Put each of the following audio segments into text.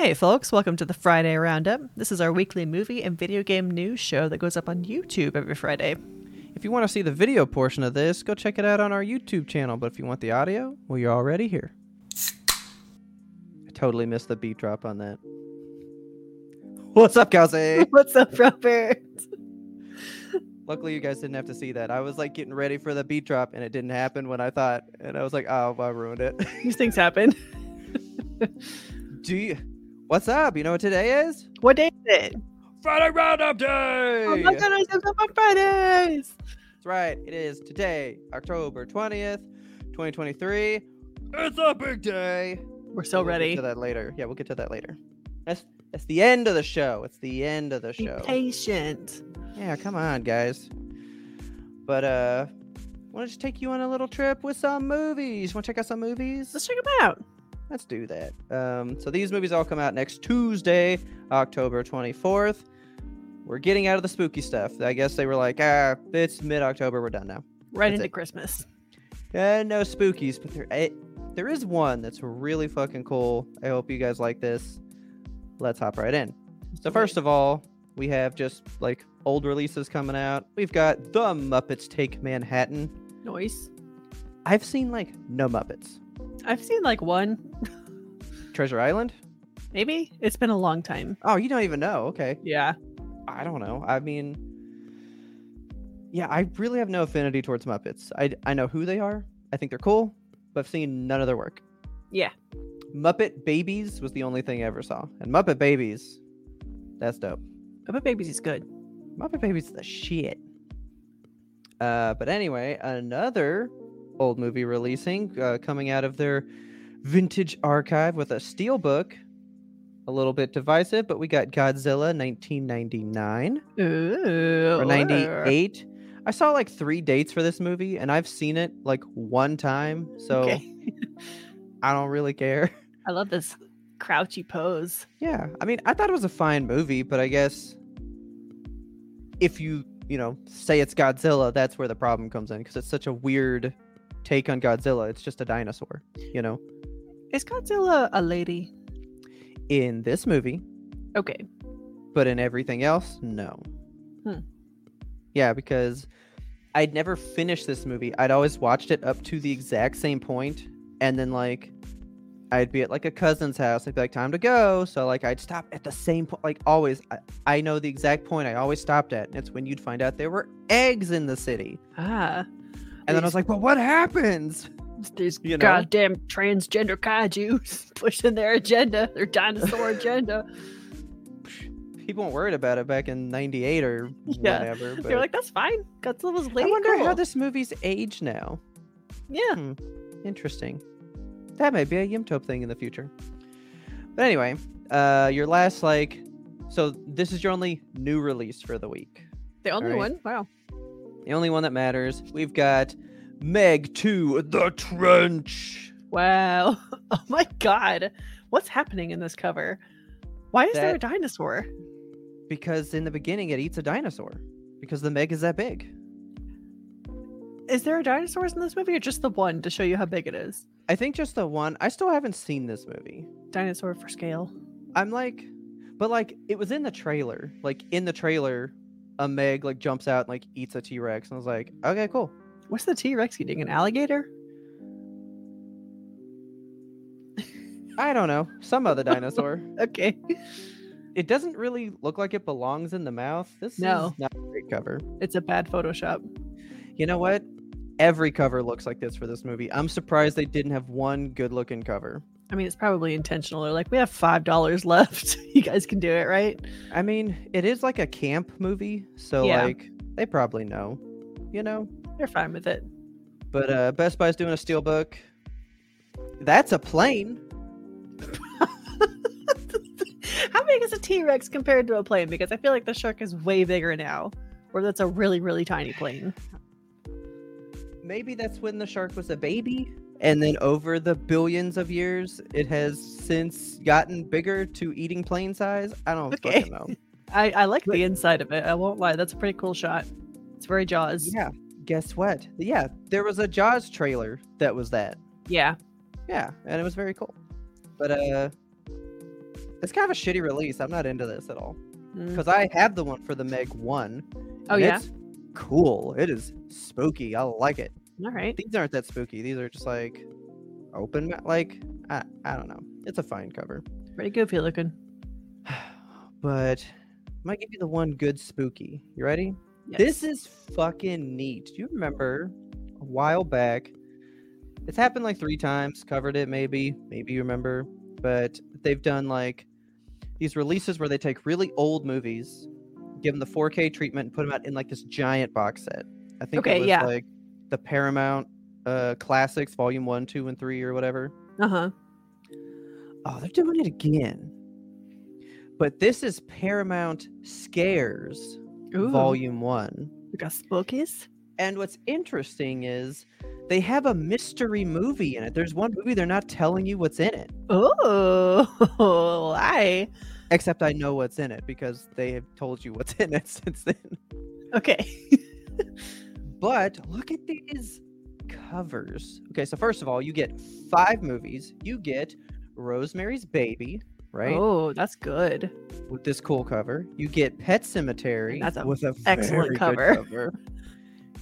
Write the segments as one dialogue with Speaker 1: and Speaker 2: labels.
Speaker 1: Hey, folks, welcome to the Friday Roundup. This is our weekly movie and video game news show that goes up on YouTube every Friday.
Speaker 2: If you want to see the video portion of this, go check it out on our YouTube channel. But if you want the audio, well, you're already here. I totally missed the beat drop on that. What's up, Kelsey?
Speaker 1: What's up, Robert?
Speaker 2: Luckily, you guys didn't have to see that. I was like getting ready for the beat drop, and it didn't happen when I thought, and I was like, "Oh, I ruined it."
Speaker 1: These things happen.
Speaker 2: Do you? What's up? You know what today is?
Speaker 1: What day is it?
Speaker 2: Friday Roundup Day.
Speaker 1: Oh my goodness, it's up on Fridays.
Speaker 2: That's right. It is today, October twentieth, twenty twenty three. It's a big day.
Speaker 1: We're so
Speaker 2: We'll
Speaker 1: ready.
Speaker 2: Get to that later. Yeah, we'll get to that later. That's that's the end of the show. It's the end of the
Speaker 1: Be
Speaker 2: show.
Speaker 1: patient.
Speaker 2: Yeah, come on, guys. But uh, want to just take you on a little trip with some movies. Want to check out some movies?
Speaker 1: Let's check them out.
Speaker 2: Let's do that. Um, so these movies all come out next Tuesday, October 24th. We're getting out of the spooky stuff. I guess they were like, ah, it's mid October. We're done now.
Speaker 1: Right
Speaker 2: That's
Speaker 1: into
Speaker 2: it.
Speaker 1: Christmas.
Speaker 2: And no spookies, but there, eh, there is one that's really fucking cool. I hope you guys like this. Let's hop right in. So first of all, we have just like old releases coming out. We've got The Muppets Take Manhattan.
Speaker 1: Noise.
Speaker 2: I've seen like no Muppets.
Speaker 1: I've seen like one,
Speaker 2: Treasure Island?
Speaker 1: maybe. It's been a long time.
Speaker 2: Oh, you don't even know. Okay.
Speaker 1: Yeah.
Speaker 2: I don't know. I mean, yeah, I really have no affinity towards Muppets. I, I know who they are. I think they're cool, but I've seen none of their work.
Speaker 1: Yeah.
Speaker 2: Muppet Babies was the only thing I ever saw. And Muppet Babies, that's dope.
Speaker 1: Muppet Babies is good.
Speaker 2: Muppet Babies is the shit. Uh, but anyway, another old movie releasing, uh, coming out of their vintage archive with a steelbook. A little bit divisive, but we got Godzilla 1999
Speaker 1: Ooh.
Speaker 2: or 98. I saw like three dates for this movie, and I've seen it like one time, so
Speaker 1: Okay.
Speaker 2: I don't really care.
Speaker 1: I love this crouchy pose.
Speaker 2: Yeah, I mean, I thought it was a fine movie, but I guess if you, you know, say it's Godzilla, that's where the problem comes in because it's such a weird take on Godzilla. It's just a dinosaur, you know.
Speaker 1: Is Godzilla a lady?
Speaker 2: In this movie,
Speaker 1: Okay.
Speaker 2: but in everything else, no.
Speaker 1: Hmm.
Speaker 2: Yeah, because I'd never finished this movie. I'd always watched it up to the exact same point, and then like I'd be at like a cousin's house. I'd be like, "Time to go." So like I'd stop at the same point. Like always, I, I know the exact point I always stopped at, and it's when you'd find out there were eggs in the city.
Speaker 1: Ah.
Speaker 2: And then I was like, "But what happens?"
Speaker 1: These
Speaker 2: You know?
Speaker 1: goddamn transgender kaijus pushing their agenda, their dinosaur agenda.
Speaker 2: People weren't worried about it back in '98 or
Speaker 1: Yeah.
Speaker 2: whatever. But
Speaker 1: They're like, that's fine. Godzilla's
Speaker 2: I
Speaker 1: lady.
Speaker 2: wonder how this movie's age now.
Speaker 1: Yeah.
Speaker 2: Interesting. That may be a Yimtope thing in the future. But anyway, uh, your last like, so this is your only new release for the week.
Speaker 1: The only
Speaker 2: Alright.
Speaker 1: one? Wow.
Speaker 2: The only one that matters. We've got Meg 2, The Trench.
Speaker 1: Wow. Oh my god. What's happening in this cover? Why is there a dinosaur?
Speaker 2: Because in the beginning it eats a dinosaur. Because the Meg is that big.
Speaker 1: Is there a dinosaurs in this movie or just the one to show you how big it is?
Speaker 2: I think just the one. I still haven't seen this movie.
Speaker 1: Dinosaur for scale.
Speaker 2: I'm like, but like it was in the trailer. Like in the trailer, a Meg like jumps out and like eats a T Rex, and I was like, okay, cool.
Speaker 1: What's the T Rex eating? An alligator?
Speaker 2: I don't know, some other dinosaur.
Speaker 1: Okay.
Speaker 2: It doesn't really look like it belongs in the mouth. This
Speaker 1: No.
Speaker 2: is not a great cover.
Speaker 1: It's a bad Photoshop.
Speaker 2: You know what? Every cover looks like this for this movie. I'm surprised they didn't have one good looking cover.
Speaker 1: I mean, it's probably intentional. They're like, we have five dollars left. you guys can do it, right?
Speaker 2: I mean, it is like a camp movie, so
Speaker 1: Yeah.
Speaker 2: like they probably know, you know.
Speaker 1: They're fine with it.
Speaker 2: But uh Best Buy's doing a steelbook. That's a plane.
Speaker 1: How big is a T Rex compared to a plane? Because I feel like the shark is way bigger now, or that's a really, really tiny plane.
Speaker 2: Maybe that's when the shark was a baby, and then over the billions of years, it has since gotten bigger to eating plane size. I don't
Speaker 1: Okay.
Speaker 2: fucking know.
Speaker 1: I, I like
Speaker 2: But-
Speaker 1: the inside of it. I won't lie. That's a pretty cool shot. It's very Jaws.
Speaker 2: Yeah. Guess what? Yeah, there was a Jaws trailer that was that.
Speaker 1: Yeah.
Speaker 2: Yeah, and it was very cool. But uh, it's kind of a shitty release. I'm not into this at all
Speaker 1: Mm.
Speaker 2: because I have the one for the Meg One.
Speaker 1: Oh,
Speaker 2: and
Speaker 1: yeah?
Speaker 2: it's cool. It is spooky. I like it.
Speaker 1: All right.
Speaker 2: These aren't that spooky. These are just like open. Like I, I don't know. It's a fine cover,
Speaker 1: Pretty goofy looking.
Speaker 2: but I might give you the one good spooky. You ready?
Speaker 1: Yes.
Speaker 2: This is fucking neat. Do you remember a while back? It's happened like three times. Covered it, maybe. Maybe you remember. But they've done like these releases where they take really old movies, give them the 4K treatment, and put them out in like this giant box set. I think
Speaker 1: Okay,
Speaker 2: it was
Speaker 1: yeah.
Speaker 2: like the Paramount uh classics, volume one, two, and three, or whatever.
Speaker 1: Uh huh.
Speaker 2: Oh, they're doing it again. But this is Paramount Scares, volume one.
Speaker 1: We got spookies.
Speaker 2: And what's interesting is they have a mystery movie in it. There's one movie they're not telling you what's in it.
Speaker 1: Oh, I.
Speaker 2: Except I know what's in it because they have told you what's in it since then.
Speaker 1: Okay.
Speaker 2: But look at these covers. Okay, so first of all, you get five movies. You get Rosemary's Baby, right?
Speaker 1: Oh, that's good.
Speaker 2: With this cool cover. You get Pet Sematary
Speaker 1: That's a
Speaker 2: with a
Speaker 1: excellent
Speaker 2: very good
Speaker 1: cover.
Speaker 2: cover.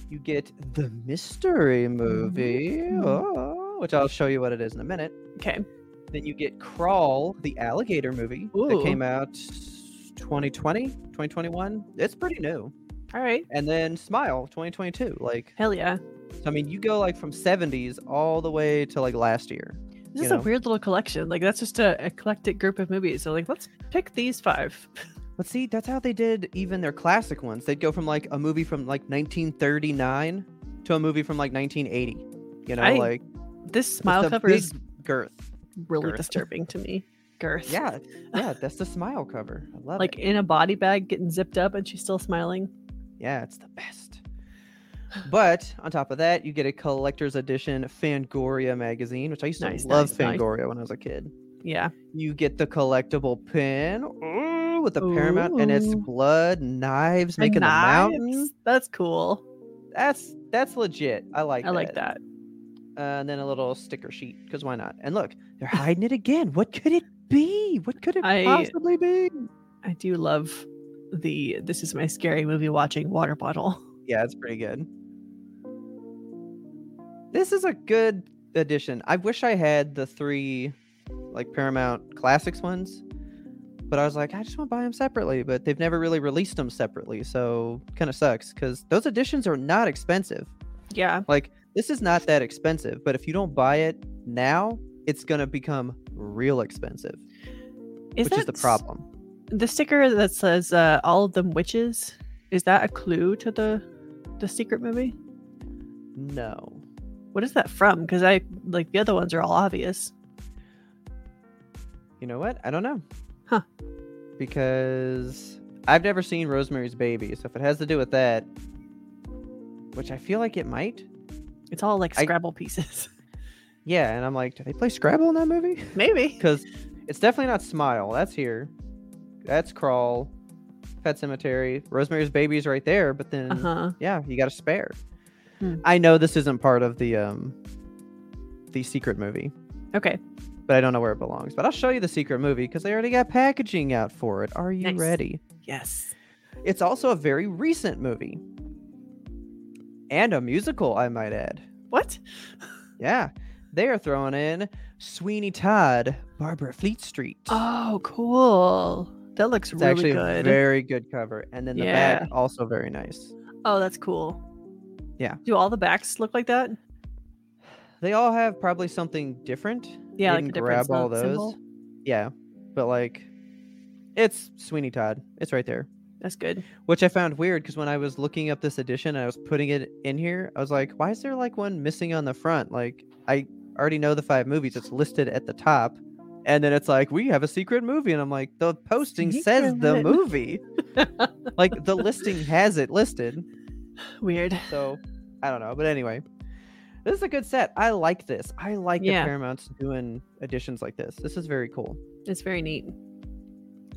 Speaker 2: You get the mystery movie,
Speaker 1: Mhm.
Speaker 2: oh, which I'll show you what it is in a minute.
Speaker 1: Okay.
Speaker 2: Then you get Crawl, the alligator movie that came out 2020, 2021. It's pretty new.
Speaker 1: All right.
Speaker 2: And then Smile 2022. Like,
Speaker 1: Hell yeah.
Speaker 2: so, I mean, you go like from 70s all the way to like last year.
Speaker 1: This is a weird little collection. Like that's just a eclectic group of movies. So like, let's pick these five.
Speaker 2: But see, that's how they did even their classic ones. They'd go from like a movie from like 1939 to a movie from like 1980. You know,
Speaker 1: I-
Speaker 2: like
Speaker 1: This smile cover is
Speaker 2: girth.
Speaker 1: really
Speaker 2: girth.
Speaker 1: disturbing to me. Girth.
Speaker 2: Yeah, yeah, that's the smile cover. I love it.
Speaker 1: Like
Speaker 2: it.
Speaker 1: in a body bag, getting zipped up, and she's still smiling.
Speaker 2: Yeah, it's the best. But on top of that, you get a collector's edition Fangoria magazine, which I used to
Speaker 1: Nice,
Speaker 2: love
Speaker 1: nice, nice.
Speaker 2: Fangoria when I was a kid.
Speaker 1: Yeah.
Speaker 2: You get the collectible pin ooh, with the Paramount and it's blood, knives
Speaker 1: The
Speaker 2: making the
Speaker 1: knives?
Speaker 2: mountain.
Speaker 1: That's cool.
Speaker 2: That's that's legit. I like
Speaker 1: I like that.
Speaker 2: Uh, and then a little sticker sheet because why not? And look, they're hiding it again. What could it be? What could it
Speaker 1: I-
Speaker 2: possibly be?
Speaker 1: I do love the this is my scary movie watching water bottle.
Speaker 2: Yeah, it's pretty good. This is a good addition. I wish I had the three like Paramount Classics ones, but I was like, I just want to buy them separately. But they've never really released them separately, so kind of sucks because those editions are not expensive.
Speaker 1: Yeah.
Speaker 2: Like this is not that expensive, but if you don't buy it now, it's gonna become real expensive,
Speaker 1: Is
Speaker 2: which is the problem.
Speaker 1: The sticker that says uh, all of them witches, is that a clue to the the secret movie?
Speaker 2: No,
Speaker 1: What is that from? Because I like the other ones are all obvious.
Speaker 2: you know what? I don't know.
Speaker 1: Huh.
Speaker 2: Because I've never seen Rosemary's Baby, so if it has to do with that, which I feel like it might,
Speaker 1: It's all like
Speaker 2: I-
Speaker 1: Scrabble pieces.
Speaker 2: yeah. And I'm like, do they play Scrabble in that movie?
Speaker 1: Maybe.
Speaker 2: Because it's definitely not Smile. That's here. That's Crawl. Pet Sematary. Rosemary's Baby is right there, but then
Speaker 1: Uh huh.
Speaker 2: yeah, you got a spare.
Speaker 1: Hmm.
Speaker 2: I know this isn't part of the um the secret movie,
Speaker 1: Okay.
Speaker 2: but I don't know where it belongs. But I'll show you the secret movie because they already got packaging out for it. Are you
Speaker 1: Nice.
Speaker 2: ready?
Speaker 1: Yes.
Speaker 2: It's also a very recent movie. And a musical, I might add.
Speaker 1: What?
Speaker 2: Yeah. They are throwing in Sweeney Todd, Barber of Fleet Street.
Speaker 1: Oh, cool. That looks
Speaker 2: it's
Speaker 1: really
Speaker 2: actually a
Speaker 1: good.
Speaker 2: very good cover. And then the
Speaker 1: Yeah.
Speaker 2: back also very nice.
Speaker 1: Oh, that's cool.
Speaker 2: Yeah.
Speaker 1: Do all the backs look like that?
Speaker 2: They all have probably something different.
Speaker 1: Yeah,
Speaker 2: You
Speaker 1: like a different
Speaker 2: grab all those.
Speaker 1: symbol.
Speaker 2: Yeah. But like it's Sweeney Todd. It's right there.
Speaker 1: That's good.
Speaker 2: Which I found weird because when I was looking up this edition and I was putting it in here, I was like, why is there like one missing on the front? Like I already know the five movies. It's listed at the top and then it's like we have a secret movie and i'm like the posting says the movie. like the listing has it listed.
Speaker 1: Weird.
Speaker 2: so i don't know but anyway. This is a good set. I like this. I like
Speaker 1: Yeah.
Speaker 2: that paramount's doing editions like this. This is very cool.
Speaker 1: It's very neat.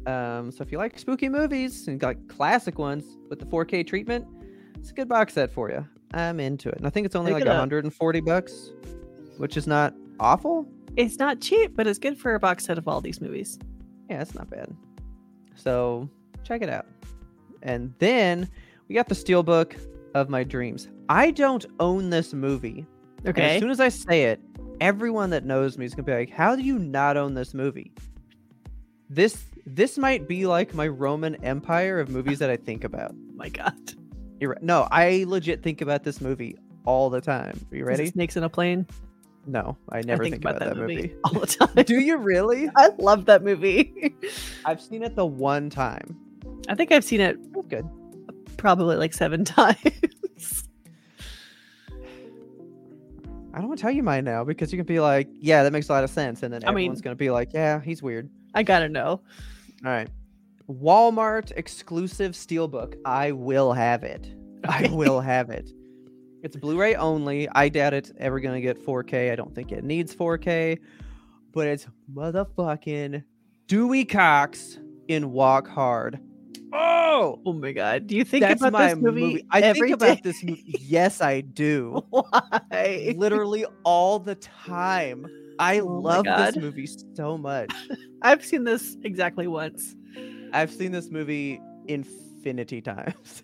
Speaker 2: um so if you like spooky movies and like classic ones with the 4k treatment it's a good box set for you i'm into it. And i think it's only
Speaker 1: Pick
Speaker 2: like
Speaker 1: it
Speaker 2: 140 bucks which is not awful
Speaker 1: It's not cheap, but it's good for a box set of all these movies.
Speaker 2: Yeah, it's not bad. So check it out. And then we got the Steelbook of My Dreams. I don't own this movie. And
Speaker 1: Okay.
Speaker 2: as soon as I say it, everyone that knows me is gonna be like, "How do you not own this movie?" This this might be like my Roman Empire of movies that I think about.
Speaker 1: my god.
Speaker 2: You're right. No, I legit think about this movie all the time. Are you ready?
Speaker 1: Snakes in a plane.
Speaker 2: No, I never
Speaker 1: I think, about, that, movie, all the time.
Speaker 2: Do you really?
Speaker 1: I love that movie.
Speaker 2: I've seen it the one time.
Speaker 1: I think I've seen it
Speaker 2: It's good.
Speaker 1: probably like seven times.
Speaker 2: I don't want to tell you mine now because you can be like, yeah, that makes a lot of sense. And then
Speaker 1: I
Speaker 2: everyone's going to be like, yeah, he's weird.
Speaker 1: I gotta know.
Speaker 2: All right. Walmart exclusive steelbook. I will have it. I will have it. It's Blu ray only. I doubt it's ever going to get 4K. I don't think it needs 4K, but it's motherfucking Dewey Cox in Walk Hard. Oh,
Speaker 1: Oh my god. Do you think
Speaker 2: that's
Speaker 1: about
Speaker 2: my
Speaker 1: this movie?
Speaker 2: I
Speaker 1: every
Speaker 2: think about this movie. Yes, I do.
Speaker 1: Why?
Speaker 2: literally all the time. I
Speaker 1: Oh
Speaker 2: love this movie so much.
Speaker 1: I've seen this exactly once.
Speaker 2: I've seen this movie infinity times.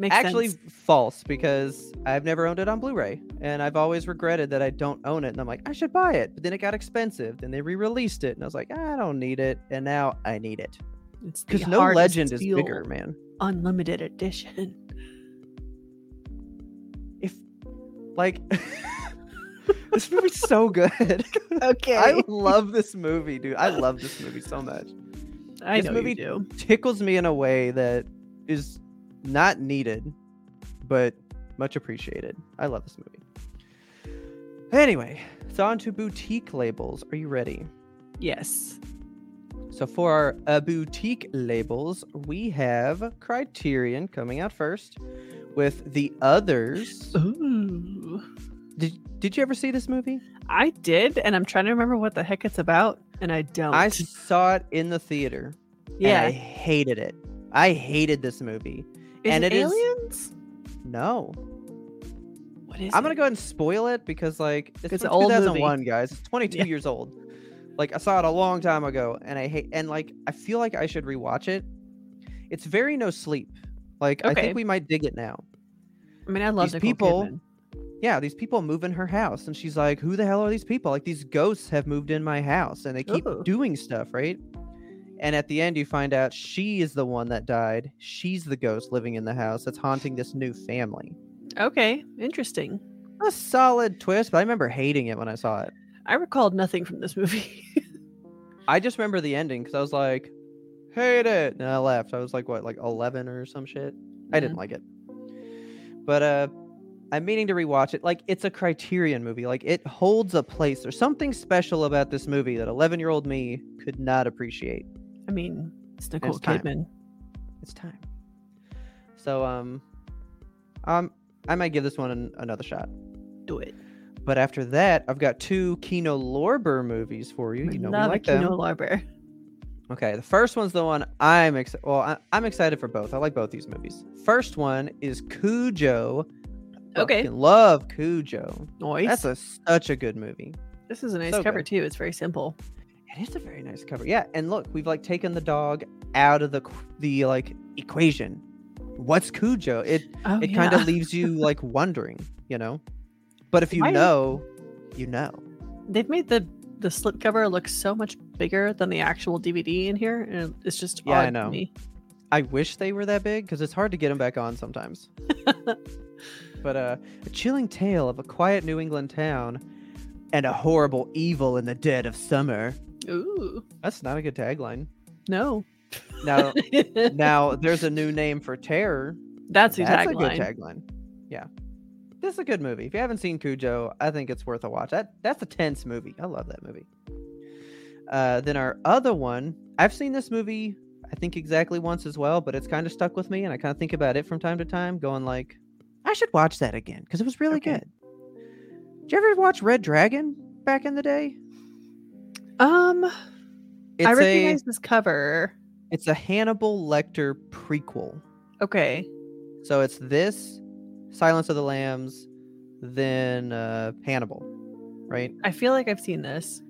Speaker 1: Makes
Speaker 2: Actually,
Speaker 1: sense.
Speaker 2: false because I've never owned it on Blu-ray, and I've always regretted that I don't own it. And I'm like, I should buy it, but then it got expensive. Then they re-released it, and I was like, I don't need it, and now I need it
Speaker 1: It's
Speaker 2: because no legend is bigger, man.
Speaker 1: Unlimited edition.
Speaker 2: If like. this movie's so good.
Speaker 1: Okay.
Speaker 2: I love this movie, dude. I love this movie so much.
Speaker 1: I
Speaker 2: this
Speaker 1: know
Speaker 2: movie-
Speaker 1: you do.
Speaker 2: tickles me in a way that is not needed, but much appreciated. I love this movie. Anyway, so on to boutique labels. Are you ready?
Speaker 1: Yes.
Speaker 2: So for our uh, boutique labels, we have Criterion coming out first with The Others.
Speaker 1: Ooh.
Speaker 2: Did, did you ever see this movie?
Speaker 1: I did, and I'm trying to remember what the heck it's about, and I don't.
Speaker 2: I saw it in the theater.
Speaker 1: yeah.
Speaker 2: And I hated it. I hated this movie.
Speaker 1: Is
Speaker 2: and
Speaker 1: it,
Speaker 2: it is-
Speaker 1: aliens?
Speaker 2: No.
Speaker 1: What is
Speaker 2: I'm gonna go ahead and spoil it because like it's,
Speaker 1: It's an old movie.
Speaker 2: 2001, guys. It's 22
Speaker 1: Yeah.
Speaker 2: years old. Like I saw it a long time ago, and I hate and like I feel like I should rewatch it. It's very no sleep. Like I think we might dig it now.
Speaker 1: I mean, I love
Speaker 2: these people-
Speaker 1: Kidman.
Speaker 2: Yeah, these people move in her house, and she's like, "Who the hell are these people? Like these ghosts have moved in my house, and they keep
Speaker 1: Ooh.
Speaker 2: doing stuff, right?" And at the end, you find out she is the one that died. She's the ghost living in the house that's haunting this new family.
Speaker 1: Okay, interesting.
Speaker 2: A solid twist, but I remember hating it when I saw it.
Speaker 1: I recalled nothing from this movie.
Speaker 2: I just remember the ending because I was like, hate it. And I left. I was like, what, like 11 or some shit? I didn't like it. But uh, I'm meaning to rewatch it. Like, it's a Criterion movie. Like, it holds a place. There's something special about this movie that 11 year old me could not appreciate.
Speaker 1: I mean, it's Nicole
Speaker 2: it's time.
Speaker 1: Kidman.
Speaker 2: It's time. So, um, um, I might give this one an, another shot.
Speaker 1: Do it.
Speaker 2: But after that, I've got two Kino Lorber movies for you. You know, we like
Speaker 1: a
Speaker 2: them.
Speaker 1: Kino Lorber.
Speaker 2: Okay, the first one's the one I'm excited. Well, I- I'm excited for both. I like both these movies. First one is Cujo.
Speaker 1: Okay.
Speaker 2: Fucking love Cujo.
Speaker 1: Noise.
Speaker 2: That's a such a good movie.
Speaker 1: this is a nice
Speaker 2: so
Speaker 1: cover
Speaker 2: good.
Speaker 1: too. It's very simple.
Speaker 2: It is a very nice cover. Yeah, and look, we've like taken the dog out of the the like equation. What's Cujo? It
Speaker 1: Oh,
Speaker 2: it kind of leaves you like wondering, you know. But if you
Speaker 1: Why-
Speaker 2: know, you know.
Speaker 1: They've made the the slipcover look so much bigger than the actual DVD in here, and it's just
Speaker 2: Yeah, I know.
Speaker 1: me.
Speaker 2: I wish they were that big because it's hard to get them back on sometimes. but uh, a chilling tale of a quiet New England town and a horrible evil in the dead of summer.
Speaker 1: Ooh,
Speaker 2: That's not a good tagline.
Speaker 1: no.
Speaker 2: Now, now there's a new name for terror.
Speaker 1: That's the
Speaker 2: That's a good
Speaker 1: tagline.
Speaker 2: tagline. Yeah, this is a good movie. If you haven't seen Cujo, I think it's worth a watch. That that's a tense movie. I love that movie. Uh, then our other one, I've seen this movie, I think exactly once as well, but it's kind of stuck with me, and I kind of think about it from time to time, going like, I should watch that again because it was really
Speaker 1: Okay.
Speaker 2: good. Did you ever watch Red Dragon back in the day?
Speaker 1: Um,
Speaker 2: It's
Speaker 1: I
Speaker 2: a
Speaker 1: recognize this cover.
Speaker 2: it's a Hannibal Lecter prequel.
Speaker 1: Okay.
Speaker 2: So it's this, Silence of the Lambs, then uh, Hannibal, right?
Speaker 1: I feel like I've seen this.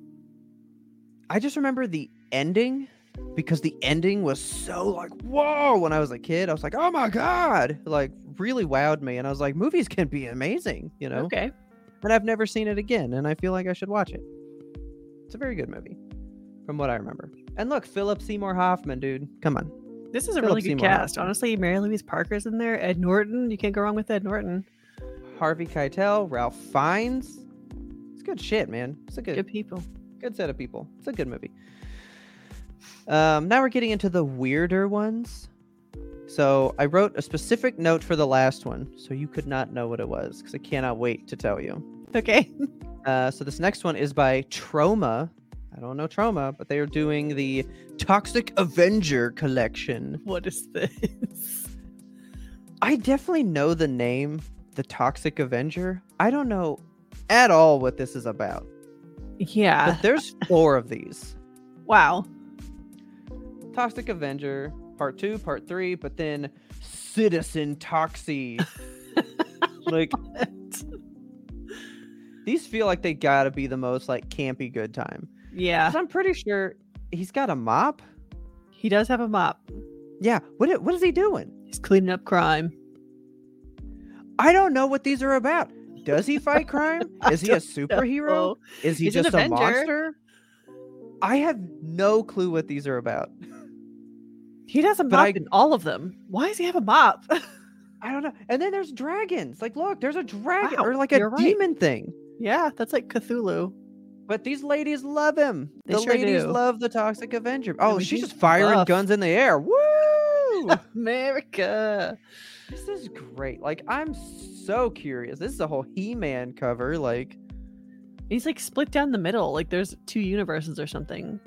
Speaker 2: I just remember the ending because the ending was so like whoa when I was a kid. I was like, oh my god, like really wowed me, and I was like, movies can be amazing, you know.
Speaker 1: Okay.
Speaker 2: And I've never seen it again, and I feel like I should watch it. It's a very good movie, from what I remember. And look, Philip Seymour Hoffman, dude, come on.
Speaker 1: This is a
Speaker 2: Philip
Speaker 1: really good
Speaker 2: Seymour
Speaker 1: cast.
Speaker 2: Hoffman.
Speaker 1: Honestly, Mary Louise Parker's in there. Ed Norton. You can't go wrong with Ed Norton.
Speaker 2: Harvey Keitel, Ralph Fiennes. It's good shit, man. It's a good,
Speaker 1: Good people.
Speaker 2: good set of people. It's a good movie. Um, now we're getting into the weirder ones. So I wrote a specific note for the last one, so you could not know what it was, because I cannot wait to tell you.
Speaker 1: Okay.
Speaker 2: Uh, so this next one is by Troma. I don't know Troma, but they are doing the Toxic Avenger collection.
Speaker 1: what is this?
Speaker 2: I definitely know the name, the Toxic Avenger. I don't know at all what this is about.
Speaker 1: Yeah.
Speaker 2: But there's four of these.
Speaker 1: Wow.
Speaker 2: Toxic Avenger, part two, part three, but then Citizen Toxie. like these feel like they gotta be the most like campy good time.
Speaker 1: Yeah.
Speaker 2: 'Cause I'm pretty sure he's got a mop.
Speaker 1: He does have a mop.
Speaker 2: Yeah. What i- what is he doing?
Speaker 1: He's cleaning up crime.
Speaker 2: I don't know what these are about. Does he fight crime? Is he a superhero? Is he
Speaker 1: He's an
Speaker 2: just a
Speaker 1: Avenger.
Speaker 2: monster? I have no clue what these are about.
Speaker 1: He does a
Speaker 2: But
Speaker 1: mop
Speaker 2: I-
Speaker 1: in all of them. Why does he have a mop?
Speaker 2: I don't know. And then there's dragons. Like, look, there's a dragon
Speaker 1: Wow,
Speaker 2: or like a
Speaker 1: you're right.
Speaker 2: demon thing.
Speaker 1: Yeah, that's like Cthulhu.
Speaker 2: But these ladies love him.
Speaker 1: They
Speaker 2: the
Speaker 1: sure
Speaker 2: ladies
Speaker 1: do.
Speaker 2: love the Toxic Avenger. Oh,
Speaker 1: mean,
Speaker 2: she's just firing
Speaker 1: buff.
Speaker 2: guns in the air. Woo!
Speaker 1: America.
Speaker 2: this is great. Like, I'm so curious. This is a whole He-Man cover. Like,
Speaker 1: He's like split down the middle. Like there's two universes or something.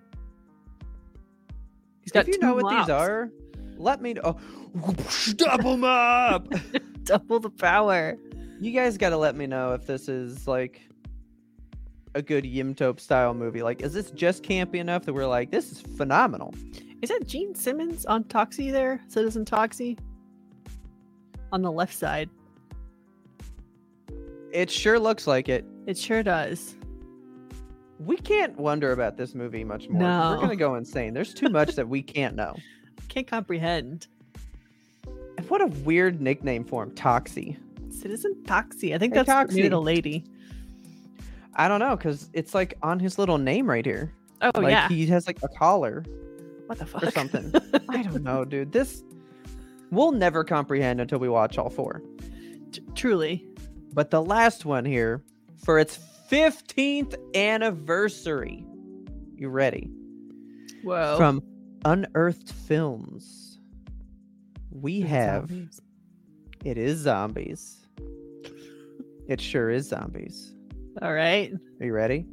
Speaker 1: He's got
Speaker 2: if you know what
Speaker 1: mops.
Speaker 2: these are, let me know. Oh, double them up.
Speaker 1: Double the power.
Speaker 2: You guys got to let me know if this is like a good Yimtope style movie. Like, is this just campy enough that we're like, this is phenomenal?
Speaker 1: Is that Gene Simmons on Toxie there? Citizen Toxie? On the left side.
Speaker 2: It sure looks like it.
Speaker 1: It sure does.
Speaker 2: We can't wonder about this movie much more. 'cause We're gonna go insane. There's too much that we can't know.
Speaker 1: Can't comprehend.
Speaker 2: And what a weird nickname for him, Toxie.
Speaker 1: Citizen Toxie. I think
Speaker 2: Hey,
Speaker 1: that's
Speaker 2: Toxie.
Speaker 1: the lady.
Speaker 2: I don't know, because it's like on his little name right here.
Speaker 1: Oh
Speaker 2: like
Speaker 1: yeah.
Speaker 2: he has like a collar
Speaker 1: what the fuck?
Speaker 2: or something. I don't know, dude. This we'll never comprehend until we watch all four.
Speaker 1: T- truly.
Speaker 2: But the last one here, for its 15th anniversary. You ready?
Speaker 1: Whoa.
Speaker 2: From Unearthed Films. We have
Speaker 1: Zombies.
Speaker 2: it is zombies. It sure is zombies.
Speaker 1: All right.
Speaker 2: Are you ready?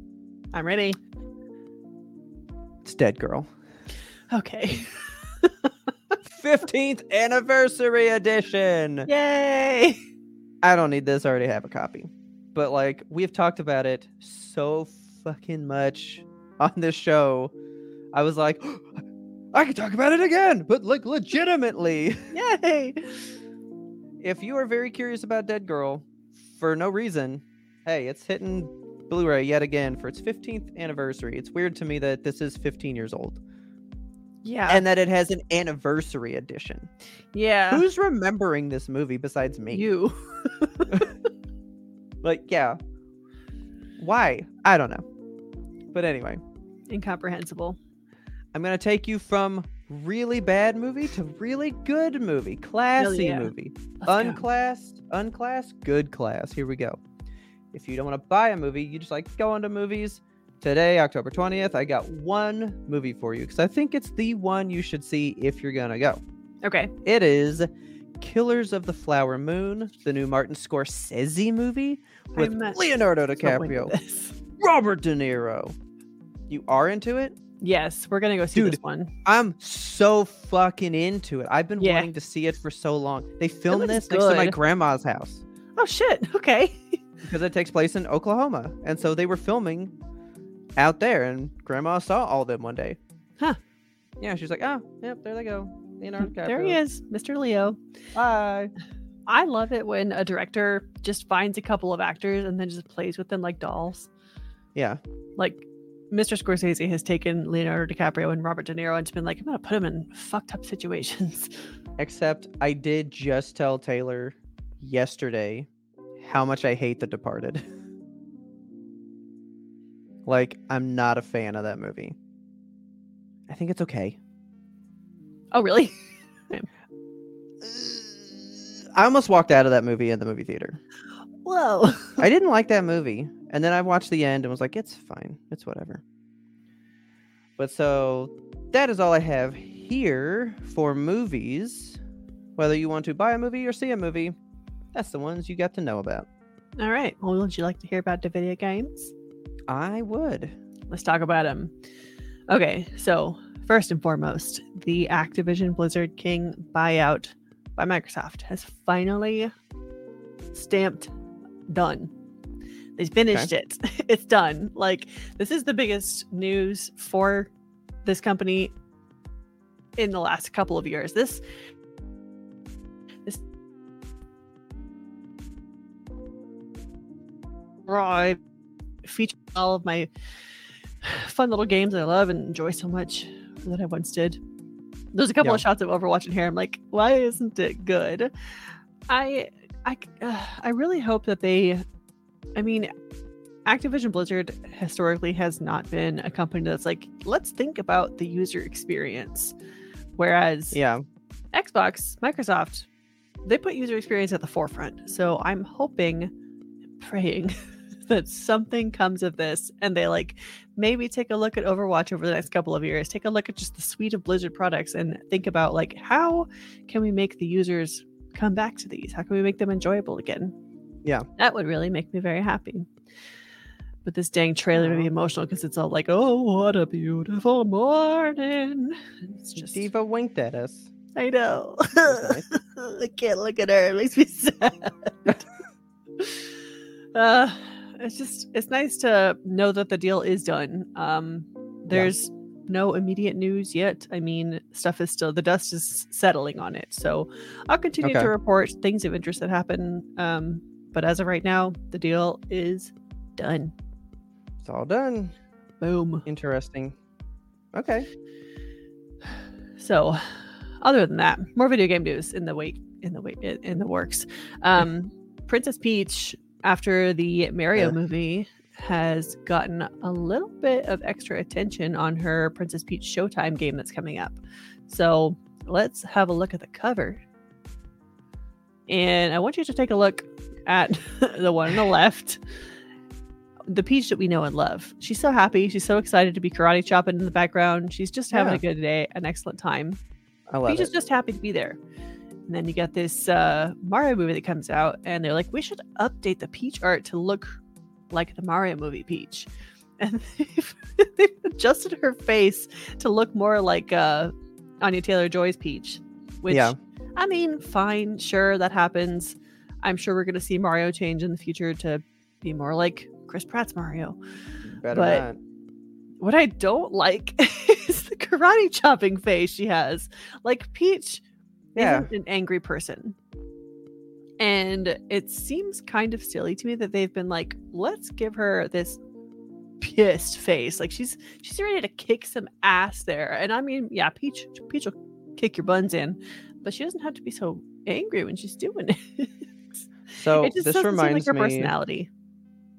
Speaker 1: I'm ready.
Speaker 2: It's Dead Girl.
Speaker 1: Okay.
Speaker 2: 15th anniversary edition.
Speaker 1: Yay.
Speaker 2: I don't need this. I already have a copy. But like we've talked about it so fucking much on this show. I was like, I can talk about it again, but like legitimately.
Speaker 1: Yay.
Speaker 2: if you are very curious about Dead Girl for no reason, hey, it's hitting Blu-ray yet again for its 15th anniversary. It's weird to me that this is 15 years old
Speaker 1: Yeah.
Speaker 2: and that it has an anniversary edition.
Speaker 1: yeah.
Speaker 2: Who's remembering this movie besides me?
Speaker 1: you?
Speaker 2: Like, yeah. Why? I don't know. But anyway,
Speaker 1: Incomprehensible.
Speaker 2: I'm gonna take you from really bad movie to really good movie, classy
Speaker 1: yeah.
Speaker 2: movie,
Speaker 1: Let's go.
Speaker 2: unclassed, unclassed, good class. Here we go. If you don't want to buy a movie, you just like go into movies. Today, October 20th, I got one movie for you because I think it's the one you should see if you're gonna go.
Speaker 1: Okay.
Speaker 2: It is Killers of the Flower Moon, the new Martin Scorsese movie with Leonardo DiCaprio. Robert De Niro. You are into it?
Speaker 1: Yes, we're gonna go see this one.
Speaker 2: I'm so fucking into it. I've been
Speaker 1: Yeah.
Speaker 2: wanting to see it for so long. They filmed this next to my grandma's house
Speaker 1: Oh shit. Okay.
Speaker 2: because it takes place in Oklahoma, and so they were filming out there, and grandma saw all of them one day.
Speaker 1: Huh.
Speaker 2: Yeah, she's like, oh, yep, there they go. Leonardo DiCaprio.
Speaker 1: there he is, Mr. Leo.
Speaker 2: Bye.
Speaker 1: I love it when a director just finds a couple of actors and then just plays with them like dolls.
Speaker 2: Yeah.
Speaker 1: Like Mr. Scorsese has taken Leonardo DiCaprio and Robert De Niro and just been like, I'm gonna put them in fucked up situations.
Speaker 2: Except I did just tell Taylor yesterday how much I hate The Departed. like, I'm not a fan of that movie. I think it's okay.
Speaker 1: oh, really?
Speaker 2: I almost walked out of that movie in the movie theater.
Speaker 1: Whoa.
Speaker 2: I didn't like that movie. And then I watched the end and was like, it's fine. It's whatever. But so that is all I have here for movies. Whether you want to buy a movie or see a movie, that's the ones you got to know about.
Speaker 1: All right. Well, would you like to hear about the video games?
Speaker 2: I would.
Speaker 1: Let's talk about them. Okay, so first and foremost, the Activision Blizzard King buyout by Microsoft has finally stamped done. They finished it. It's done. Like this is the biggest news for this company in the last couple of years. This this raw feature all of my fun little games I love and enjoy so much that I once did. There's a couple
Speaker 2: Yeah.
Speaker 1: of shots of Overwatch in here. I'm like, why isn't it good? I I uh, I really hope that they. I mean, Activision Blizzard historically has not been a company that's like, let's think about the user experience. Whereas
Speaker 2: Yeah.
Speaker 1: Xbox, Microsoft, they put user experience at the forefront. So I'm hoping, praying that something comes of this and they like maybe take a look at Overwatch over the next couple of years, take a look at just the suite of Blizzard products and think about like how can we make the users come back to these? How can we make them enjoyable again?
Speaker 2: Yeah.
Speaker 1: That would really make me very happy. But this dang trailer made me emotional because it's all like, oh, what a beautiful morning. It's just
Speaker 2: D.Va winked at us.
Speaker 1: I know. I can't look at her. It makes me sad. uh, it's just it's nice to know that the deal is done. Um, there's no immediate news yet. I mean, stuff is still the dust is settling on it. So I'll continue
Speaker 2: Okay.
Speaker 1: to report things of interest that happen. Um, but as of right now, the deal is done.
Speaker 2: It's all done.
Speaker 1: Boom.
Speaker 2: Interesting. Okay.
Speaker 1: So, other than that, more video game news in the wait in the wait in the works. Um, Princess Peach, after the Mario
Speaker 2: Yeah.
Speaker 1: movie, has gotten a little bit of extra attention on her Princess Peach Showtime game that's coming up. So let's have a look at the cover. And I want you to take a look at the one on the left. The Peach that we know and love. She's so happy. She's so excited to be karate chopping in the background. She's just having
Speaker 2: Yeah.
Speaker 1: a good day, an excellent time.
Speaker 2: I love
Speaker 1: Peach
Speaker 2: it.
Speaker 1: is just happy to be there. And then you got this uh, Mario movie that comes out, and they're like, we should update the Peach art to look like the Mario movie Peach. And they've, they've adjusted her face to look more like uh, Anya Taylor Joy's Peach. Which,
Speaker 2: Yeah.
Speaker 1: I mean, fine, sure, that happens. I'm sure we're going to see Mario change in the future to be more like Chris Pratt's Mario.
Speaker 2: Better
Speaker 1: but-
Speaker 2: not.
Speaker 1: What I don't like is the karate chopping face she has. Like Peach
Speaker 2: Yeah.
Speaker 1: isn't an angry person. And it seems kind of silly to me that they've been like, let's give her this pissed face. Like she's she's ready to kick some ass there. And I mean, yeah, Peach Peach will kick your buns in, but she doesn't have to be so angry when she's doing it.
Speaker 2: So
Speaker 1: it just
Speaker 2: this
Speaker 1: seem like
Speaker 2: reminds
Speaker 1: her
Speaker 2: me.
Speaker 1: personality.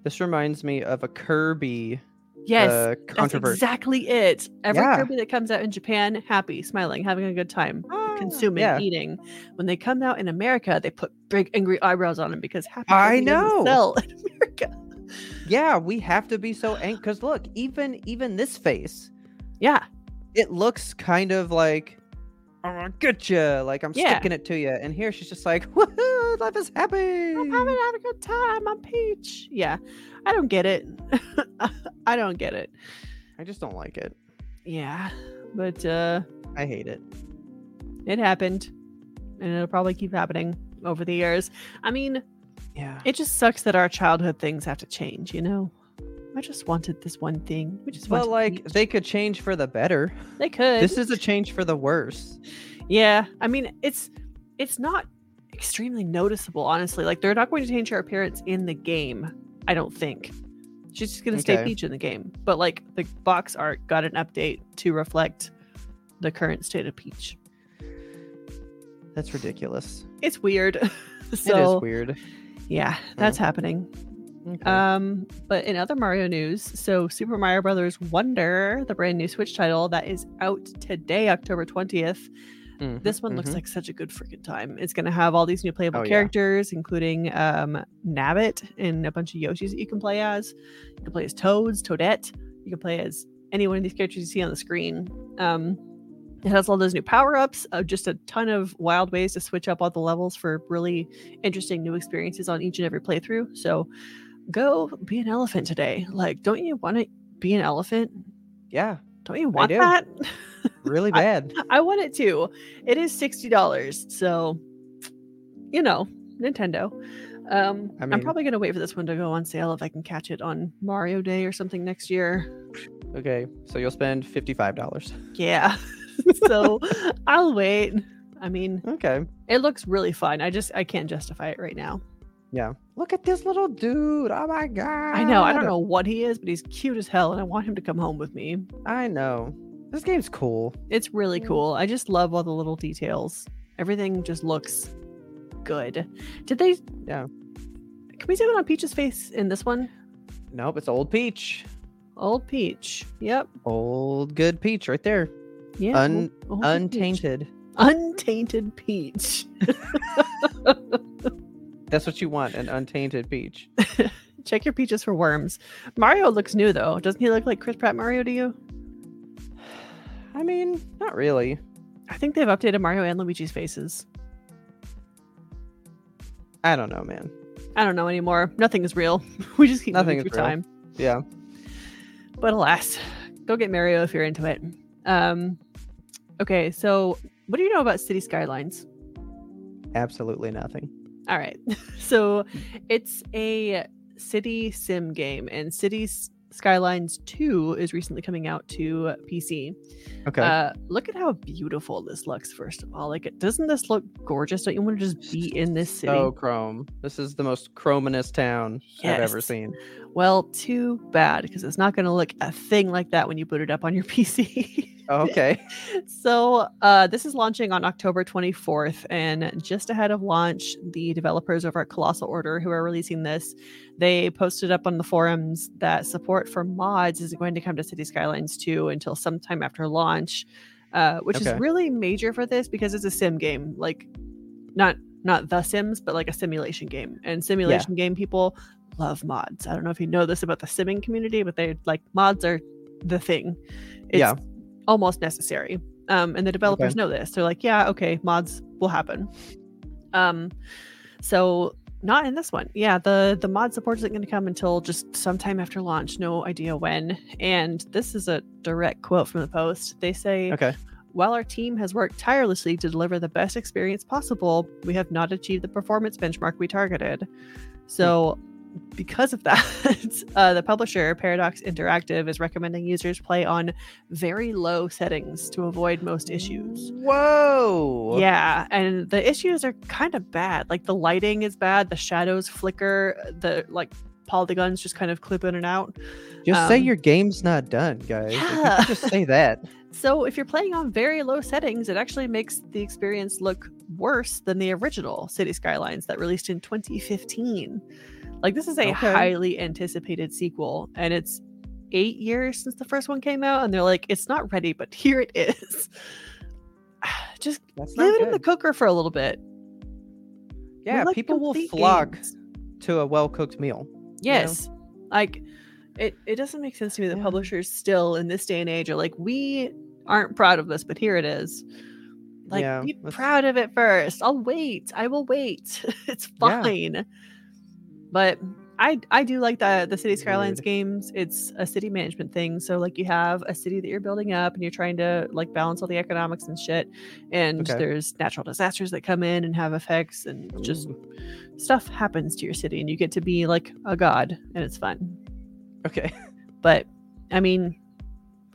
Speaker 2: This reminds me of a Kirby
Speaker 1: Yes,
Speaker 2: uh,
Speaker 1: that's exactly it. Every
Speaker 2: Yeah.
Speaker 1: Kirby that comes out in Japan, happy, smiling, having a good time,
Speaker 2: Ah,
Speaker 1: consuming,
Speaker 2: yeah.
Speaker 1: eating. When they come out in America, they put big angry eyebrows on them because happy
Speaker 2: I know.
Speaker 1: sell in America.
Speaker 2: Yeah, we have to be so angry because look, even even this face,
Speaker 1: Yeah,
Speaker 2: it looks kind of like I'm gonna get you, like I'm
Speaker 1: Yeah.
Speaker 2: sticking it to you. And here she's just like, woohoo, life is happy.
Speaker 1: I'm having, a good time. I'm Peach. Yeah, I don't get it. I don't get it.
Speaker 2: I just don't like it.
Speaker 1: Yeah, but uh,
Speaker 2: I hate it.
Speaker 1: it happened, and it'll probably keep happening over the years. I mean,
Speaker 2: Yeah.
Speaker 1: it just sucks that our childhood things have to change. You know, I just wanted this one thing. We just
Speaker 2: Well, like they could change for the better.
Speaker 1: they could.
Speaker 2: This is a change for the worse.
Speaker 1: Yeah, I mean it's it's not extremely noticeable, honestly. Like they're not going to change her appearance in the game. I don't think. She's just gonna stay
Speaker 2: Okay.
Speaker 1: Peach in the game. But like the box art got an update to reflect the current state of Peach.
Speaker 2: That's ridiculous.
Speaker 1: It's weird.
Speaker 2: it
Speaker 1: so
Speaker 2: is weird.
Speaker 1: yeah, oh. that's happening.
Speaker 2: Okay.
Speaker 1: Um, but in other Mario news, so Super Mario Brothers Wonder, the brand new Switch title that is out today, October 20th,
Speaker 2: Mhm,
Speaker 1: this one looks
Speaker 2: mhm.
Speaker 1: like such a good freaking time. It's going to have all these new playable
Speaker 2: Oh, yeah.
Speaker 1: characters, including um, Nabbit and a bunch of Yoshis that you can play as. You can play as Toads, Toadette. You can play as any one of these characters you see on the screen. Um, it has all those new power ups, uh, just a ton of wild ways to switch up all the levels for really interesting new experiences on each and every playthrough. So go be an elephant today. Like, don't you want to be an elephant?
Speaker 2: yeah,
Speaker 1: Don't you want
Speaker 2: do.
Speaker 1: that?
Speaker 2: really bad.
Speaker 1: I want it too. It is sixty dollars, so you know, Nintendo. Um,
Speaker 2: I
Speaker 1: I'm
Speaker 2: mean-
Speaker 1: probably gonna wait for this one to go on sale if I can catch it on Mario Day or something next year.
Speaker 2: okay, so you'll spend fifty-five dollars.
Speaker 1: Yeah, so I'll wait. I mean,
Speaker 2: Okay.
Speaker 1: it looks really fun. I just I can't justify it right now.
Speaker 2: Yeah. Look at this little dude. Oh my god.
Speaker 1: I know I don't know what he is, but he's cute as hell, and I want him to come home with me.
Speaker 2: I know. This game's cool.
Speaker 1: It's really cool. I just love all the little details. Everything just looks good. Did they?
Speaker 2: Yeah.
Speaker 1: Can we zoom in on Peach's face in this one?
Speaker 2: Nope, it's old Peach.
Speaker 1: Old Peach. Yep.
Speaker 2: Old good Peach right there.
Speaker 1: Yeah.
Speaker 2: Un-
Speaker 1: old- old Peach.
Speaker 2: Untainted.
Speaker 1: Untainted Peach.
Speaker 2: That's what you want, an untainted Peach.
Speaker 1: Check your peaches for worms. Mario looks new though. Doesn't he look like Chris Pratt Mario to you?
Speaker 2: I mean, not really.
Speaker 1: I think they've updated Mario and Luigi's faces.
Speaker 2: I don't know, man.
Speaker 1: I don't know anymore. Nothing is real. we just keep
Speaker 2: Nothing
Speaker 1: moving through time.
Speaker 2: Yeah.
Speaker 1: But alas, go get Mario if you're into it. Um, okay, so what do you know about City Skylines?
Speaker 2: Absolutely nothing.
Speaker 1: All right, so it's a city sim game, and Cities Skylines 2 is recently coming out to PC.
Speaker 2: Okay.
Speaker 1: Uh, look at how beautiful this looks. First of all, like, it doesn't this look gorgeous? Don't you want to just be in this city?
Speaker 2: so chrome. This is the most chrominous town I've ever seen.
Speaker 1: Well, too bad because it's not going to look a thing like that when you boot it up on your PC.
Speaker 2: Oh, okay.
Speaker 1: so, uh, this is launching on October 24th, and just ahead of launch, the developers over at Colossal Order, who are releasing this, they posted up on the forums that support for mods isn't going to come to City Skylines 2 until sometime after launch, uh, which
Speaker 2: Okay.
Speaker 1: is really major for this because it's a sim game, like not not the Sims, but like a simulation game, and simulation game people love mods. I don't know if you know this about the simming community, but they like mods are the thing. It's
Speaker 2: Yeah.
Speaker 1: Almost necessary. Um, and the developers know this. They're like, yeah, okay, mods will happen. Um, so not in this one. Yeah, the the mod support isn't going to come until just sometime after launch. No idea when. And this is a direct quote from the post. They say,
Speaker 2: Okay.
Speaker 1: while our team has worked tirelessly to deliver the best experience possible, we have not achieved the performance benchmark we targeted. So, because of that, uh, the publisher, Paradox Interactive, is recommending users play on very low settings to avoid most issues.
Speaker 2: Whoa.
Speaker 1: Yeah, and the issues are kind of bad. Like the lighting is bad, the shadows flicker, the like polygons just kind of clip in and out.
Speaker 2: Just say
Speaker 1: Um,
Speaker 2: your game's not done, guys.
Speaker 1: Yeah.
Speaker 2: just say that.
Speaker 1: So if you're playing on very low settings, it actually makes the experience look worse than the original City Skylines that released in 2015. Like this is a
Speaker 2: Okay.
Speaker 1: highly anticipated sequel, and it's eight years since the first one came out, and they're like, it's not ready, but here it is. Just
Speaker 2: That's
Speaker 1: leave it in the cooker for a little bit.
Speaker 2: Yeah,
Speaker 1: like
Speaker 2: people will flock
Speaker 1: games.
Speaker 2: to a well-cooked meal.
Speaker 1: Yes. Like it it doesn't make sense to me that
Speaker 2: Yeah.
Speaker 1: publishers still in this day and age are like, we aren't proud of this, but here it is. Like
Speaker 2: Yeah,
Speaker 1: be
Speaker 2: that's-
Speaker 1: proud of it first. I'll wait. I will wait. it's
Speaker 2: Yeah.
Speaker 1: But I I do like the the City Skylines games. It's a city management thing. So like you have a city that you're building up and you're trying to like balance all the economics and shit. And
Speaker 2: Okay.
Speaker 1: there's natural disasters that come in and have effects and just stuff happens to your city and you get to be like a god and it's fun.
Speaker 2: Okay.
Speaker 1: But I mean,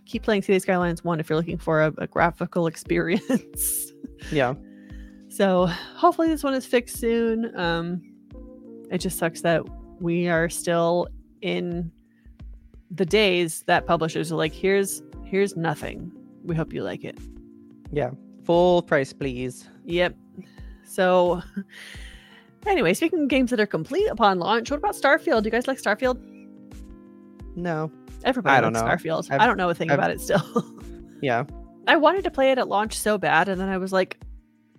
Speaker 1: keep playing City Skylines 1 if you're looking for a, a graphical experience.
Speaker 2: Yeah.
Speaker 1: So hopefully this one is fixed soon. Um, it just sucks that we are still in the days that publishers are like, here's here's nothing. We hope you like it.
Speaker 2: Yeah. Full price, please.
Speaker 1: Yep. So anyway, speaking of games that are complete upon launch, what about Starfield? Do you guys like Starfield?
Speaker 2: No.
Speaker 1: Everybody
Speaker 2: I don't
Speaker 1: likes
Speaker 2: know.
Speaker 1: Starfield.
Speaker 2: I've-
Speaker 1: I don't know a thing
Speaker 2: I've-
Speaker 1: about it still.
Speaker 2: Yeah.
Speaker 1: I wanted to play it at launch so bad, and then I was like,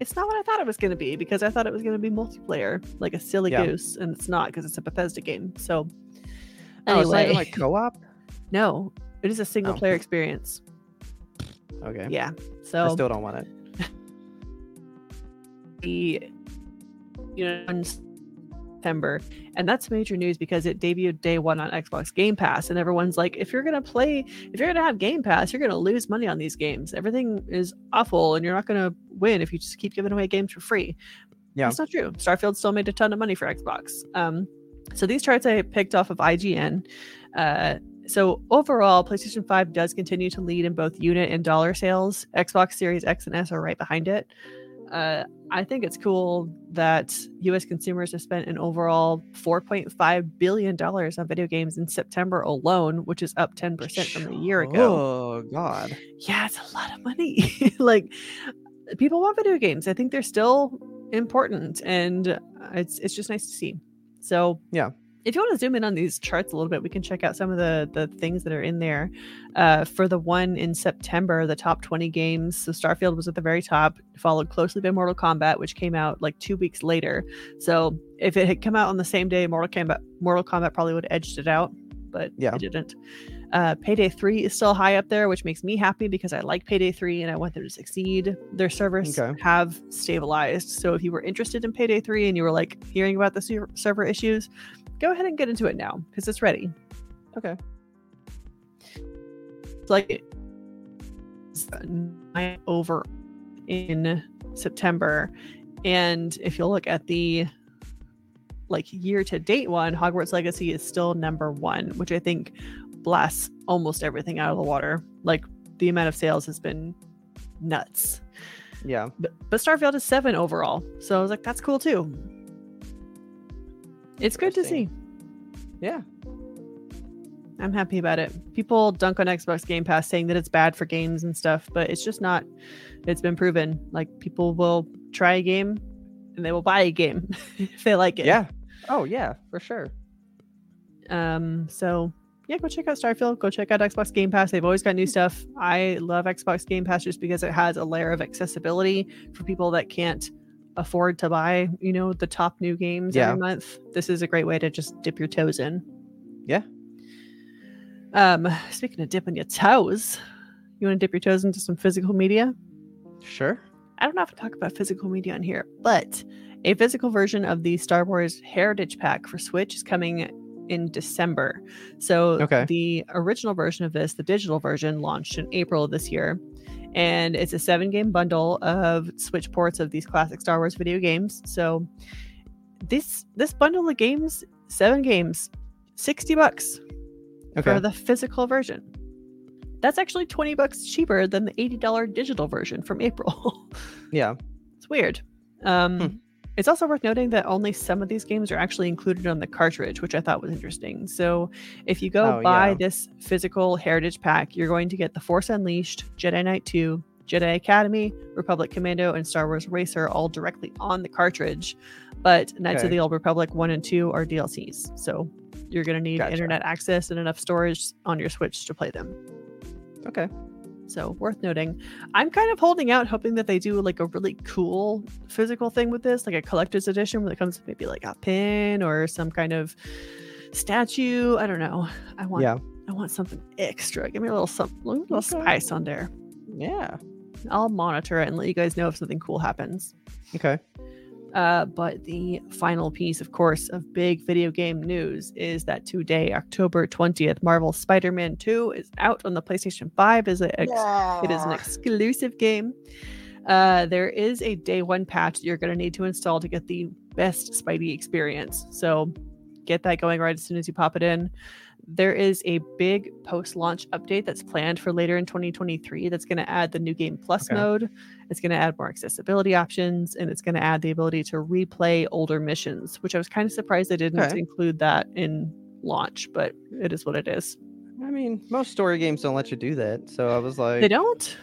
Speaker 1: it's not what I thought it was going to be because I thought it was going to be multiplayer, like a silly
Speaker 2: Yeah.
Speaker 1: goose, and it's not because it's a Bethesda game. So,
Speaker 2: Oh,
Speaker 1: anyway,
Speaker 2: like co-op.
Speaker 1: no, it is a single
Speaker 2: Oh.
Speaker 1: player experience.
Speaker 2: Okay.
Speaker 1: Yeah. So I
Speaker 2: still don't want it.
Speaker 1: the you know September, and that's major news because it debuted day one on Xbox Game Pass, and everyone's like, if you're gonna play, if you're gonna have Game Pass, you're gonna lose money on these games. Everything is awful, and you're not gonna win if you just keep giving away games for free.
Speaker 2: Yeah.
Speaker 1: that's not true. Starfield still made a ton of money for Xbox. Um, so these charts I picked off of IGN. Uh, so overall, PlayStation 5 does continue to lead in both unit and dollar sales. Xbox Series X and S are right behind it. Uh, I think it's cool that U.S. consumers have spent an overall 4.5 billion dollars on video games in September alone, which is up 10 percent from a year ago.
Speaker 2: Oh God.
Speaker 1: Yeah, it's a lot of money. like people want video games. I think they're still important, and it's it's just nice to see. So
Speaker 2: Yeah.
Speaker 1: If you want to zoom in on these charts a little bit, we can check out some of the the things that are in there. Uh, for the one in September, the top 20 games. So Starfield was at the very top, followed closely by Mortal Kombat, which came out like two weeks later. So if it had come out on the same day, Mortal Kombat Mortal Kombat probably would have edged it out, but
Speaker 2: Yeah.
Speaker 1: it didn't. Uh, Payday 3 is still high up there, which makes me happy because I like Payday 3 and I want them to succeed. Their servers
Speaker 2: Okay.
Speaker 1: have stabilized. So if you were interested in Payday 3 and you were like hearing about the ser- server issues, go ahead and get into it now because it's ready.
Speaker 2: Okay.
Speaker 1: It's like nine over in September. And if you look at the like year to date one, Hogwarts Legacy is still number one, which I think blasts almost everything out of the water. Like the amount of sales has been nuts.
Speaker 2: Yeah.
Speaker 1: But, but Starfield is seven overall. So I was like, that's cool too. It's good to see.
Speaker 2: Yeah.
Speaker 1: I'm happy about it. People dunk on Xbox Game Pass saying that it's bad for games and stuff, but it's just not. It's been proven. Like people will try a game and they will buy a game if they like it.
Speaker 2: Yeah. Oh yeah, for sure.
Speaker 1: Um. So yeah, go check out Starfield. Go check out Xbox Game Pass. They've always got new stuff. I love Xbox Game Pass just because it has a layer of accessibility for people that can't afford to buy, you know, the top new games
Speaker 2: Yeah.
Speaker 1: every month. This is a great way to just dip your toes in.
Speaker 2: Yeah.
Speaker 1: Um, speaking of dipping your toes, you want to dip your toes into some physical media?
Speaker 2: Sure.
Speaker 1: I don't have to talk about physical media on here, but a physical version of the Star Wars Heritage Pack for Switch is coming in December. So
Speaker 2: Okay.
Speaker 1: the original version of this, the digital version, launched in April of this year. And it's a seven game bundle of Switch ports of these classic Star Wars video games. So this this bundle of games, seven games, 60 bucks
Speaker 2: Okay.
Speaker 1: for the physical version. That's actually 20 bucks cheaper than the $80 digital version from April.
Speaker 2: yeah.
Speaker 1: it's weird. Um,
Speaker 2: Hmm.
Speaker 1: It's also worth noting that only some of these games are actually included on the cartridge, which I thought was interesting. So if you go
Speaker 2: Oh,
Speaker 1: buy
Speaker 2: yeah.
Speaker 1: this physical heritage pack, you're going to get The Force Unleashed, Jedi Knight 2, Jedi Academy, Republic Commando, and Star Wars Racer all directly on the cartridge. But Knights of the Old Republic 1 and 2 are DLCs. So you're going to need
Speaker 2: Gotcha.
Speaker 1: internet access and enough storage on your Switch to play them.
Speaker 2: Okay.
Speaker 1: So worth noting. I'm kind of holding out, hoping that they do like a really cool physical thing with this, like a collector's edition where it comes with maybe like a pin or some kind of statue. I don't know. I want
Speaker 2: Yeah.
Speaker 1: I want something extra. Give me a little some a little
Speaker 2: Okay.
Speaker 1: spice on there.
Speaker 2: Yeah.
Speaker 1: I'll monitor it and let you guys know if something cool happens.
Speaker 2: Okay.
Speaker 1: Uh, but the final piece, of course, of big video game news is that today, October 20th, Marvel Spider Man 2 is out on the PlayStation 5. Is ex- It is an exclusive game. Uh, there is a day one patch that you're going to need to install to get the best Spidey experience. So get that going right as soon as you pop it in. There is a big post launch update that's planned for later in 2023 that's going to add the new game plus
Speaker 2: Okay.
Speaker 1: mode. It's going to add more accessibility options and it's going to add the ability to replay older missions, which I was kind of surprised they didn't
Speaker 2: Okay.
Speaker 1: include that in launch, but it is what it is.
Speaker 2: I mean, most story games don't let you do that. So I was like,
Speaker 1: They don't?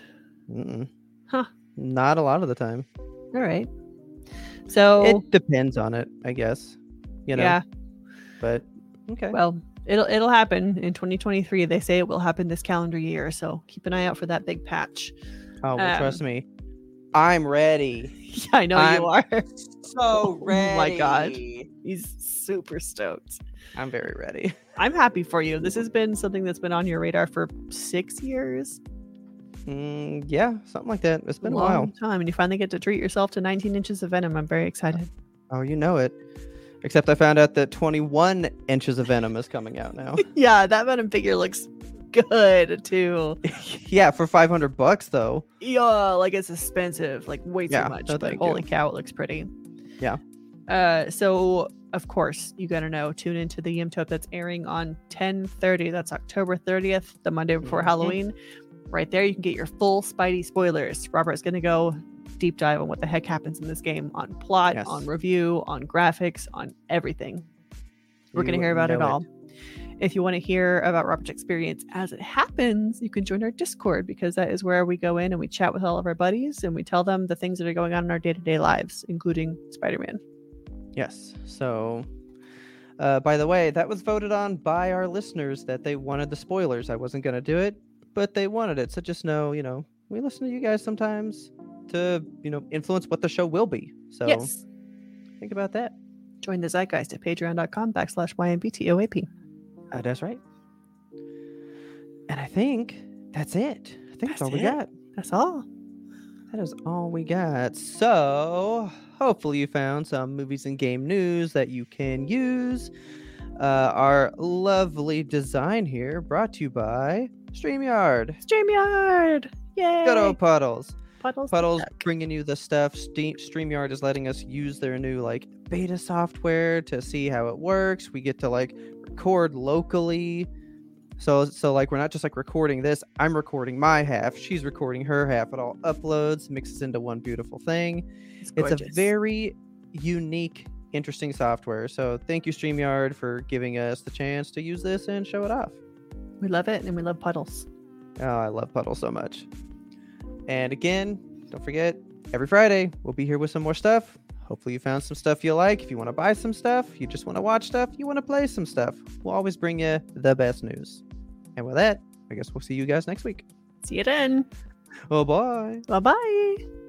Speaker 2: Mm-mm.
Speaker 1: Huh.
Speaker 2: Not a lot of the time.
Speaker 1: All right. So,
Speaker 2: It depends on it, I guess. You know.
Speaker 1: yeah.
Speaker 2: But okay.
Speaker 1: Well, it'll it'll happen in 2023. They say it will happen this calendar year, so keep an eye out for that big patch.
Speaker 2: oh, well,
Speaker 1: um,
Speaker 2: trust me. I'm ready.
Speaker 1: Yeah, I know you
Speaker 2: I'm-
Speaker 1: are.
Speaker 2: So ready.
Speaker 1: Oh my God. He's super stoked.
Speaker 2: I'm very ready.
Speaker 1: I'm happy for you. This has been something that's been on your radar for six years.
Speaker 2: Mm, yeah, something like that. It's been a
Speaker 1: long
Speaker 2: while.
Speaker 1: time, and you finally get to treat yourself to 19 inches of venom. I'm very excited.
Speaker 2: Oh, you know it. Except I found out that 21 inches of venom is coming out now.
Speaker 1: yeah, that venom figure looks good too.
Speaker 2: yeah, for 500 bucks though.
Speaker 1: Yeah, like it's expensive, like way too
Speaker 2: Yeah,
Speaker 1: much.
Speaker 2: no
Speaker 1: but holy
Speaker 2: you.
Speaker 1: cow, it looks pretty.
Speaker 2: Yeah.
Speaker 1: Uh, so of course you gotta know. Tune into the Yimtope that's airing on 10:30. That's October 30th, the Monday before
Speaker 2: Mhm.
Speaker 1: Halloween. Right there, you can get your full Spidey spoilers. Robert's gonna go deep dive on what the heck happens in this game, on plot,
Speaker 2: Yes.
Speaker 1: on review, on graphics, on everything. We're going to hear about it all. If you want to hear about Robert's experience as it happens, you can join our Discord because that is where we go in and we chat with all of our buddies and we tell them the things that are going on in our day to day lives, including Spider Man.
Speaker 2: Yes. So, uh, by the way, that was voted on by our listeners that they wanted the spoilers. I wasn't going to do it, but they wanted it. So just know, you know, we listen to you guys sometimes to, you know, influence what the show will be. So
Speaker 1: Yes.
Speaker 2: think about that.
Speaker 1: Join the zeitgeist at patreon.com backslash YMBTOAP.
Speaker 2: Uh, that's right. And I think that's it. I think that's,
Speaker 1: That's
Speaker 2: all we got.
Speaker 1: That's all.
Speaker 2: That is all we got. So, hopefully, you found some movies and game news that you can use. Uh, our lovely design here brought to you by StreamYard.
Speaker 1: StreamYard! Yay!
Speaker 2: Good old Puddles.
Speaker 1: Puddles.
Speaker 2: Puddles bringing you the stuff. Steam, StreamYard is letting us use their new like beta software to see how it works. We get to like record locally. So so like we're not just like recording this. I'm recording my half. She's recording her half. It all uploads, mixes into one beautiful thing.
Speaker 1: It's,
Speaker 2: It's a very unique, interesting software. So thank you StreamYard for giving us the chance to use this and show it off.
Speaker 1: We love it and we love puddles.
Speaker 2: Oh, I love Puddle so much. And again, don't forget, every Friday we'll be here with some more stuff. Hopefully, you found some stuff you like. If you want to buy some stuff, you just want to watch stuff, you want to play some stuff, we'll always bring you the best news. And with that, I guess we'll see you guys next week.
Speaker 1: See you then.
Speaker 2: Oh, bye.
Speaker 1: Bye bye.